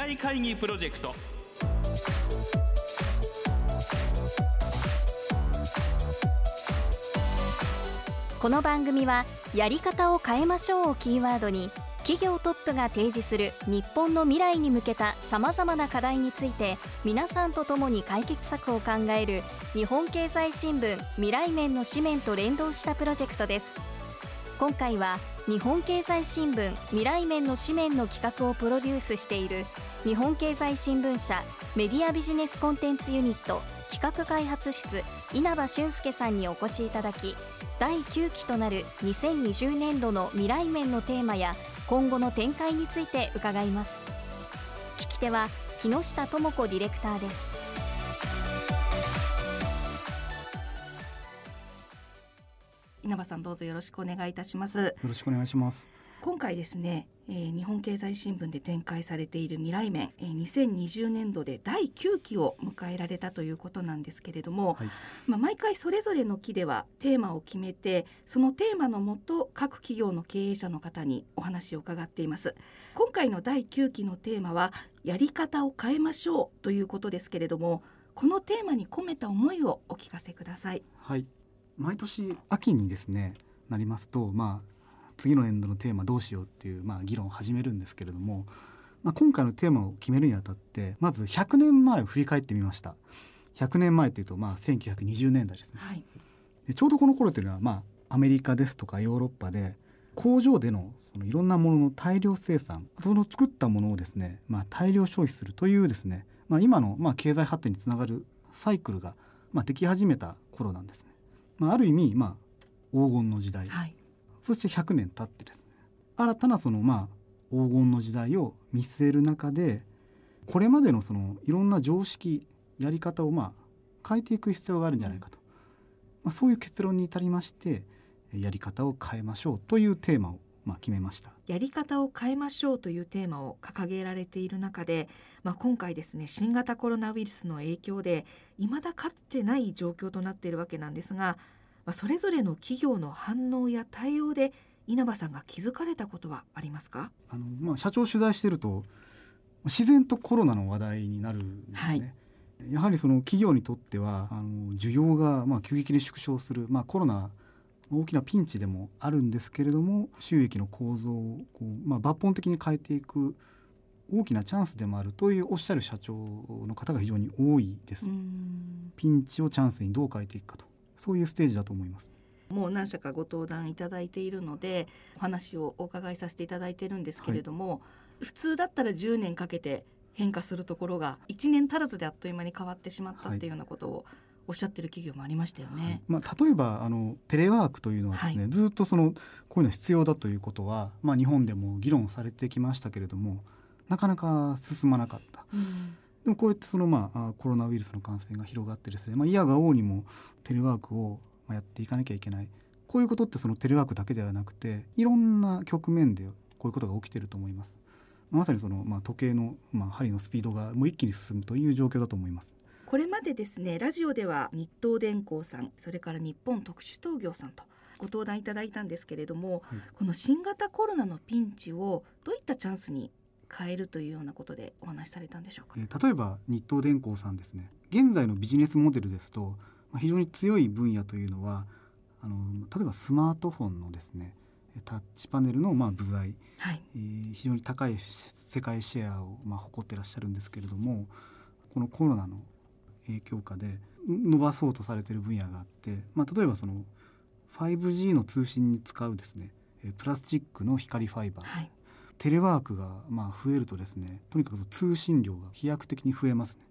来会議プロジェクト。この番組はやり方を変えましょうをキーワードに企業トップが提示する日本の未来に向けたさまざまな課題について皆さんと共に解決策を考える日本経済新聞未来面の紙面と連動したプロジェクトです。今回は日本経済新聞未来面の紙面の企画をプロデュースしている日本経済新聞社メディアビジネスコンテンツユニット企画開発室稲葉俊介さんにお越しいただき第9期となる2020年度の未来面のテーマや今後の展開について伺います。聞き手は木下智子ディレクターです。稲葉さんどうぞよろしくお願いいたします。よろしくお願いします。今回ですね、えー、日本経済新聞で展開されている未来面、えー、2020年度で第9期を迎えられたということなんですけれども、はい、まあ、毎回それぞれの期ではテーマを決めてそのテーマのもと各企業の経営者の方にお話を伺っています。今回の第9期のテーマはやり方を変えましょうということですけれどもこのテーマに込めた思いをお聞かせください。はい毎年秋にですねなりますとまあ次の年度のテーマどうしようっていう、まあ、議論を始めるんですけれども、まあ、今回のテーマを決めるにあたってまず100年前を振り返ってみました。100年前というと、まあ、1920年代ですね、はい、でちょうどこの頃というのは、まあ、アメリカですとかヨーロッパで工場でのそのいろんなものの大量生産その作ったものをですね、まあ、大量消費するというですね、まあ、今のまあ経済発展につながるサイクルがまあでき始めた頃なんですね。まあ、ある意味、まあ、黄金の時代、はい、そして100年経ってですね。新たなそのまあ黄金の時代を見据える中でこれまでのそのいろんな常識やり方をまあ変えていく必要があるんじゃないかと、まあ、そういう結論に至りましてやり方を変えましょうというテーマをまあ決めました。やり方を変えましょうというテーマを掲げられている中で、まあ、今回ですね新型コロナウイルスの影響で未だかつてない状況となっているわけなんですがまあ、それぞれの企業の反応や対応で稲葉さんが気づかれたことはありますか？あの、まあ、社長取材してると自然とコロナの話題になるんですね。はい、やはりその企業にとってはあの需要がまあ急激に縮小する、まあ、コロナ大きなピンチでもあるんですけれども収益の構造をこう、まあ、抜本的に変えていく大きなチャンスでもあるというおっしゃる社長の方が非常に多いです。ピンチをチャンスにどう変えていくかとそういうステージだと思います。もう何社かご登壇いただいているのでお話をお伺いさせていただいてるんですけれども、はい、普通だったら10年かけて変化するところが1年足らずであっという間に変わってしまったっていうようなことをおっしゃってる企業もありましたよね。はい、まあ、例えばあのテレワークというのはですね、はい、ずっとそのこういうの必要だということは、まあ、日本でも議論されてきましたけれどもなかなか進まなかった。うんでもこうやってそのまあコロナウイルスの感染が広がってですね、まあ、いやが応にもテレワークをやっていかなきゃいけないこういうことってそのテレワークだけではなくていろんな局面でこういうことが起きてると思います。まさにその、まあ、時計の、まあ、針のスピードがもう一気に進むという状況だと思います。これまでですねラジオでは日東電工さんそれから日本特殊陶業さんとご登壇いただいたんですけれども、はい、この新型コロナのピンチをどういったチャンスに変えるというようなことでお話しされたんでしょうか、えー、例えば日東電工さんですね。現在のビジネスモデルですと、まあ、非常に強い分野というのはあの例えばスマートフォンのですねタッチパネルのまあ部材、はい、えー、非常に高い世界シェアをまあ誇ってらっしゃるんですけれどもこのコロナの影響下で伸ばそうとされている分野があって、まあ、例えばその 5G の通信に使うですねプラスチックの光ファイバー、はい、テレワークがまあ増えるとですねとにかく通信量が飛躍的に増えますね。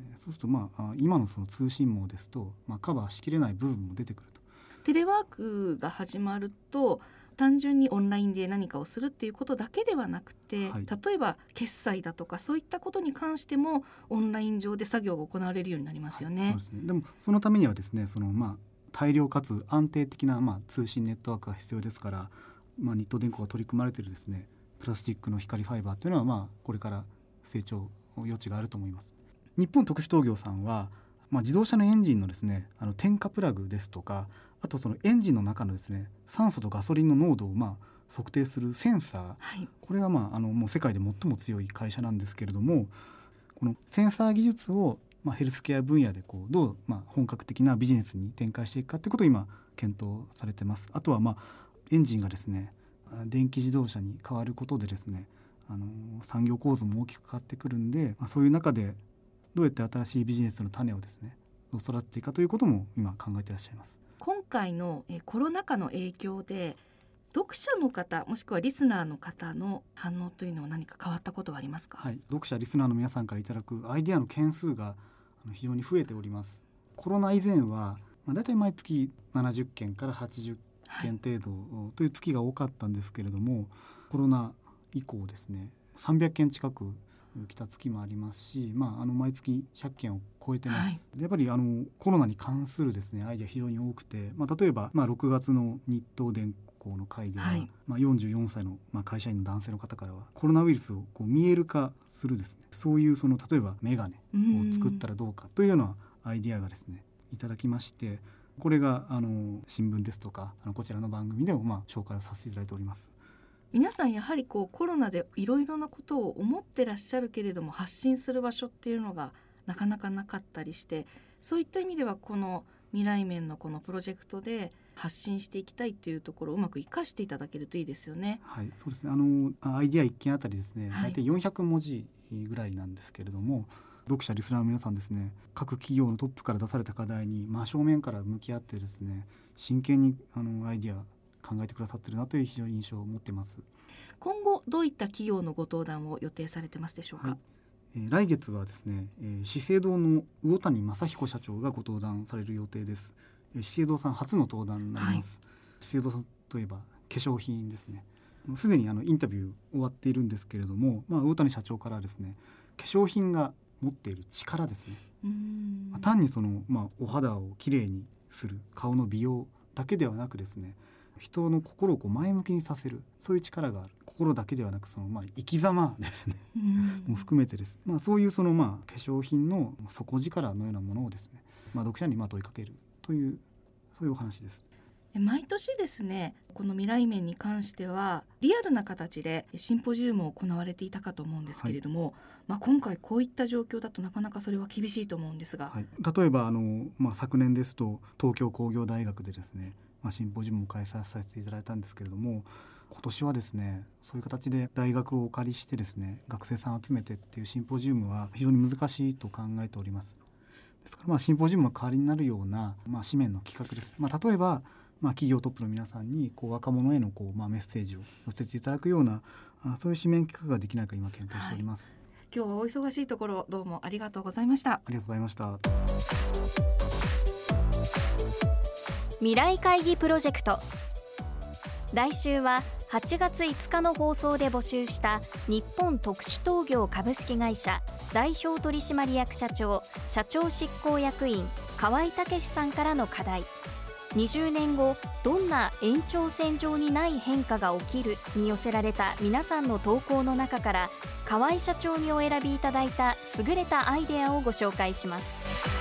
えそうするとまあ今のその通信網ですと、まあ、カバーしきれない部分も出てくると。テレワークが始まると単純にオンラインで何かをするっていうことだけではなくて、はい、例えば決済だとかそういったことに関してもオンライン上で作業が行われるようになりますよね。はい、そうですねでもそのためにはですねそのまあ大量かつ安定的なまあ通信ネットワークが必要ですから、まあ、日東電工が取り組まれているですねプラスチックの光ファイバーというのはまあこれから成長余地があると思います。日本特殊陶業さんは、まあ、自動車のエンジンのですねあの点火プラグですとかあとそのエンジンの中のですね酸素とガソリンの濃度をまあ測定するセンサー、はい、これが、まあ、あのもう世界で最も強い会社なんですけれどもこのセンサー技術を、まあ、ヘルスケア分野でこうどう、まあ、本格的なビジネスに展開していくかということを今検討されてます。あとは、まあ、エンジンがですね電気自動車に変わることでですねあの産業構造も大きく変わってくるんで、まあ、そういう中でどうやって新しいビジネスの種をですね育っていくかということも今考えていらっしゃいます。今回のコロナ禍の影響で読者の方もしくはリスナーの方の反応というのは何か変わったことはありますか、はい、読者リスナーの皆さんからいただくアイデアの件数が非常に増えております。コロナ以前は、まあ、大体毎月70件から80件程度という月が多かったんですけれども、はい、コロナ以降ですね300件近く来た月もありますし、まあ、あの毎月100件を超えてます、はい、やっぱりあのコロナに関するですねアイデア非常に多くて、まあ、例えば、まあ、6月の日東電工の会では、はい、まあ、44歳の、まあ、会社員の男性の方からはコロナウイルスをこう見える化するですねそういうその例えば眼鏡を作ったらどうかというようなアイデアがですねいただきましてこれがあの新聞ですとかあのこちらの番組でもまあ紹介をさせていただいております。皆さんやはりこうコロナでいろいろなことを思ってらっしゃるけれども発信する場所っていうのがなかなかなかったりしてそういった意味ではこの未来面のこのプロジェクトで発信していきたいというところをうまく生かしていただけるといいですよね。はい、そうですね。あのアイデア一件あたりですね、はい、大体400文字ぐらいなんですけれども、読者リスナーの皆さんですね、各企業のトップから出された課題に真正面から向き合ってですね、真剣にあのアイデア考えてくださってるなという非常に印象を持っています。今後どういった企業のご登壇を予定されてますでしょうか？はいえー、来月はですね、えー、資生堂の魚谷正彦社長がご登壇される予定です。えー、資生堂さん初の登壇になります。はい、資生堂さんといえば化粧品ですね。すでにあのインタビュー終わっているんですけれども、まあ、魚谷社長からですね化粧品が持っている力ですね、まあ、単にその、まあ、お肌をきれいにする顔の美容だけではなくですね人の心をこう前向きにさせる。そういう力がある。心だけではなくそのまあ生き様ですね、も含めてです、まあ、そういうそのまあ化粧品の底力のようなものをですね、まあ、読者にまあ問いかける。というそういうお話です。毎年ですねこの未来面に関してはリアルな形でシンポジウムを行われていたかと思うんですけれども、はい、まあ、今回こういった状況だとなかなかそれは厳しいと思うんですが、はい、例えばあの、まあ、昨年ですと東京工業大学でですね、まあ、シンポジウムを開催させていただいたんですけれども今年はですねそういう形で大学をお借りしてですね学生さん集めてっていうシンポジウムは非常に難しいと考えております。ですからまあシンポジウムの代わりになるような、まあ、紙面の企画です、まあ、例えばまあ、企業トップの皆さんにこう若者へのこう、まあ、メッセージを寄せていただくようなあそういう紙面企画ができないか今検討しております、はい、今日はお忙しいところどうもありがとうございました。ありがとうございました未来会議プロジェクト。来週は8月5日の放送で募集した日本特殊陶業株式会社代表取締役社長社長執行役員河合武さんからの課題。20年後どんな延長線上にない変化が起きるに寄せられた皆さんの投稿の中から河合社長にお選びいただいた優れたアイデアをご紹介します。